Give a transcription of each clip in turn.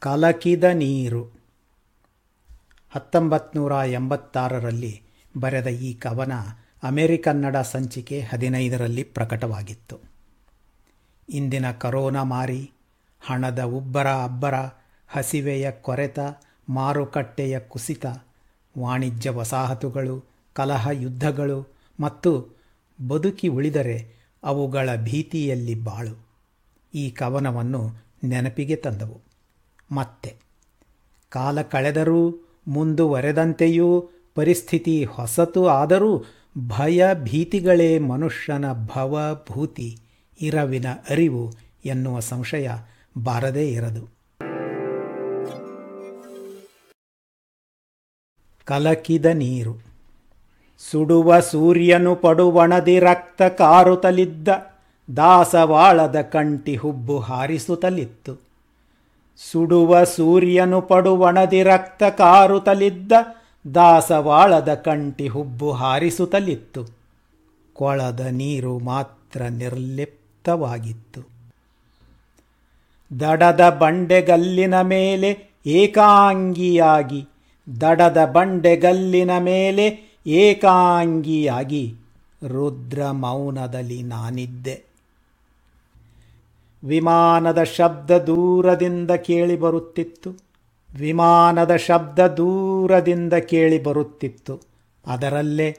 ಕಲಕಿದ ನೀರು. ಹತ್ತೊಂಬತ್ತು ಎಂಬತ್ತಾರರಲ್ಲಿ ಬರೆದ ಈ ಕವನ ಅಮೆರಿಕನ್ನಡ ಸಂಚಿಕೆ ಹದಿನೈದರಲ್ಲಿ ಪ್ರಕಟವಾಗಿತ್ತು. ಇಂದಿನ ಕರೋನಾ ಮಾರಿ, ಹಣದ ಉಬ್ಬರ ಅಬ್ಬರ, ಹಸಿವೆಯ ಕೊರೆತ, ಮಾರುಕಟ್ಟೆಯ ಕುಸಿತ, ವಾಣಿಜ್ಯ ವಸಾಹತುಗಳು, ಕಲಹ ಯುದ್ಧಗಳು ಮತ್ತು ಬದುಕಿ ಉಳಿದರೆ ಅವುಗಳ ಭೀತಿಯಲ್ಲಿ ಬಾಳು. ಈ ಕವನವನ್ನು ನೆನಪಿಗೆ ತಂದವು. ಮತ್ತೆ. ಕಾಲ ಕಳೆದರೂ ಮುಂದುವರೆದಂತೆಯೂ ಪರಿಸ್ಥಿತಿ ಹೊಸತು ಆದರೂ ಭಯ ಭೀತಿಗಳೇ ಮನುಷ್ಯನ ಭವಭೂತಿ, ಇರವಿನ ಅರಿವು ಎನ್ನುವ ಸಂಶಯ ಬಾರದೇ ಇರದು. ಕಲಕಿದ ನೀರು. ಸುಡುವ ಸೂರ್ಯನು ಪಡುವಣದಿ ರಕ್ತ ಕಾರುತ್ತಲಿದ್ದ ದಾಸವಾಳದ ಕಂಟಿ ಹುಬ್ಬು ಹಾರಿಸುತ್ತಲಿತ್ತು ಸುಡುವ ಸೂರ್ಯನು ಪಡುವಣದಿ ರಕ್ತ ಕಾರುತ್ತಲಿದ್ದ ದಾಸವಾಳದ ಕಂಟಿ ಹುಬ್ಬು ಹಾರಿಸುತ್ತಲಿತ್ತು ಕೊಳದ ನೀರು ಮಾತ್ರ ನಿರ್ಲಿಪ್ತವಾಗಿತ್ತು. ದಡದ ಬಂಡೆಗಲ್ಲಿನ ಮೇಲೆ ಏಕಾಂಗಿಯಾಗಿ, ದಡದ ಬಂಡೆಗಲ್ಲಿನ ಮೇಲೆ ಏಕಾಂಗಿಯಾಗಿ ರುದ್ರ ಮೌನದಲ್ಲಿ ನಾನಿದ್ದೆ. ವಿಮಾನದ ಶಬ್ದ ದೂರದಿಂದ ಕೇಳಿ ಬರುತ್ತಿತ್ತು. ವಿಮಾನದ ಶಬ್ದ ದೂರದಿಂದ ಕೇಳಿ ಬರುತ್ತಿತ್ತು. ಅದರಲ್ಲೇ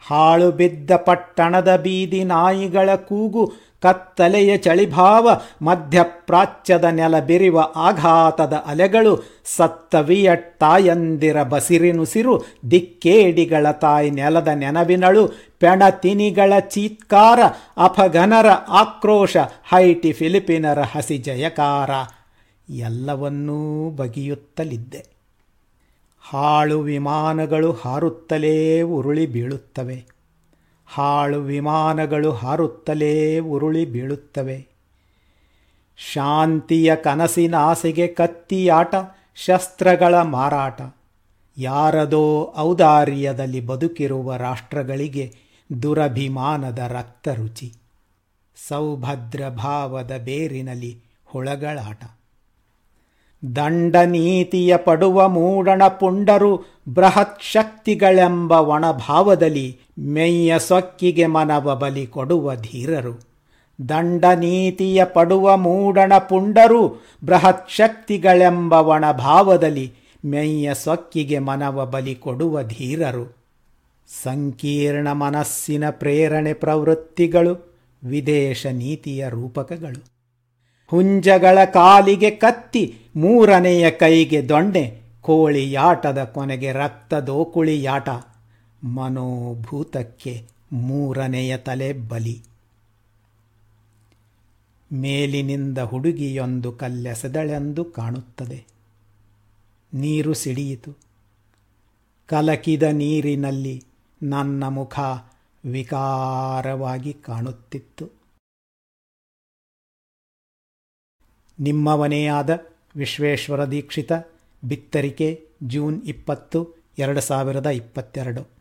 ಹಾಳು ಬಿದ್ದ ಪಟ್ಟಣದ ಬೀದಿ ನಾಯಿಗಳ ಕೂಗು, ಕತ್ತಲೆಯ ಚಳಿಭಾವ, ಮಧ್ಯಪ್ರಾಚ್ಯದ ನೆಲ ಬಿರಿವ ಆಘಾತದ ಅಲೆಗಳು, ಸತ್ತವಿಯ ತಾಯಂದಿರ ಬಸಿರಿನುಸಿರು ದಿಕ್ಕೇಡಿಗಳ ತಾಯಿ ನೆಲದ ನೆನವಿನಳು, ಪೆಣತಿನಿಗಳ ಚೀತ್ಕಾರ, ಅಫಘನರ ಆಕ್ರೋಶ, ಹೈಟಿ ಫಿಲಿಪಿನರ ಹಸಿ ಜಯಕಾರ. ಎಲ್ಲವನ್ನೂ ಬಗೆಯುತ್ತಲಿದ್ದೆ. ಹಾಳು ವಿಮಾನಗಳು ಹಾರುತ್ತಲೇ ಉರುಳಿ ಬೀಳುತ್ತವೆ. ಹಾಳು ವಿಮಾನಗಳು ಹಾರುತ್ತಲೇ ಉರುಳಿ ಬೀಳುತ್ತವೆ. ಶಾಂತಿಯ ಕನಸಿನ ಆಸೆಗೆ ಕತ್ತಿಯಾಟ, ಶಸ್ತ್ರಗಳ ಮಾರಾಟ. ಯಾರದೋ ಔದಾರ್ಯದಲ್ಲಿ ಬದುಕಿರುವ ರಾಷ್ಟ್ರಗಳಿಗೆ ದುರಭಿಮಾನದ ರಕ್ತ ರುಚಿ ಸೌಭದ್ರ ಭಾವದ ಬೇರಿನಲ್ಲಿ ಹುಳಗಳಾಟ. ದಂಡ ನೀತಿಯ ಪಡುವ ಮೂಡಣ ಪುಂಡರು ಬೃಹತ್ ಶಕ್ತಿಗಳೆಂಬ ಒಣಭಾವದಲ್ಲಿ ಮೆಯ್ಯ ಸೊಕ್ಕಿಗೆ ಮನವ ಬಲಿ ಕೊಡುವ ಧೀರರು. ದಂಡನೀತಿಯ ಪಡುವ ಮೂಡಣ ಪುಂಡರು ಬೃಹತ್ ಶಕ್ತಿಗಳೆಂಬ ಒಣಭಾವದಲ್ಲಿ ಮೆಯ್ಯ ಸೊಕ್ಕಿಗೆ ಮನವ ಬಲಿ ಕೊಡುವ ಧೀರರು. ಸಂಕೀರ್ಣ ಮನಸ್ಸಿನ ಪ್ರೇರಣೆ ಪ್ರವೃತ್ತಿಗಳು ವಿದೇಶ ನೀತಿಯ ರೂಪಕಗಳು. ಹುಂಜಗಳ ಕಾಲಿಗೆ ಕತ್ತಿ, ಮೂರನೆಯ ಕೈಗೆ ದೊಣ್ಣೆ, ಕೋಳಿಯಾಟದ ಕೊನೆಗೆ ರಕ್ತ ದೋಕುಳಿಯಾಟ. ಮನೋಭೂತಕ್ಕೆ ಮೂರನೆಯ ತಲೆ ಬಲಿ. ಮೇಲಿನಿಂದ ಹುಡುಗಿಯೊಂದು ಕಲ್ಲೆಸೆದಳೆಂದು ಕಾಣುತ್ತದೆ. ನೀರು ಸಿಡಿಯಿತು. ಕಲಕಿದ ನೀರಿನಲ್ಲಿ ನನ್ನ ಮುಖ ವಿಕಾರವಾಗಿ ಕಾಣುತ್ತಿತ್ತು. ನಿಮ್ಮವನೇ ಆದ ವಿಶ್ವೇಶ್ವರ ದೀಕ್ಷಿತ ಬಿತ್ತರಿಕೆ ಜೂನ್ ಇಪ್ಪತ್ತು ಎರಡು ಸಾವಿರದ ಇಪ್ಪತ್ತೆರಡು.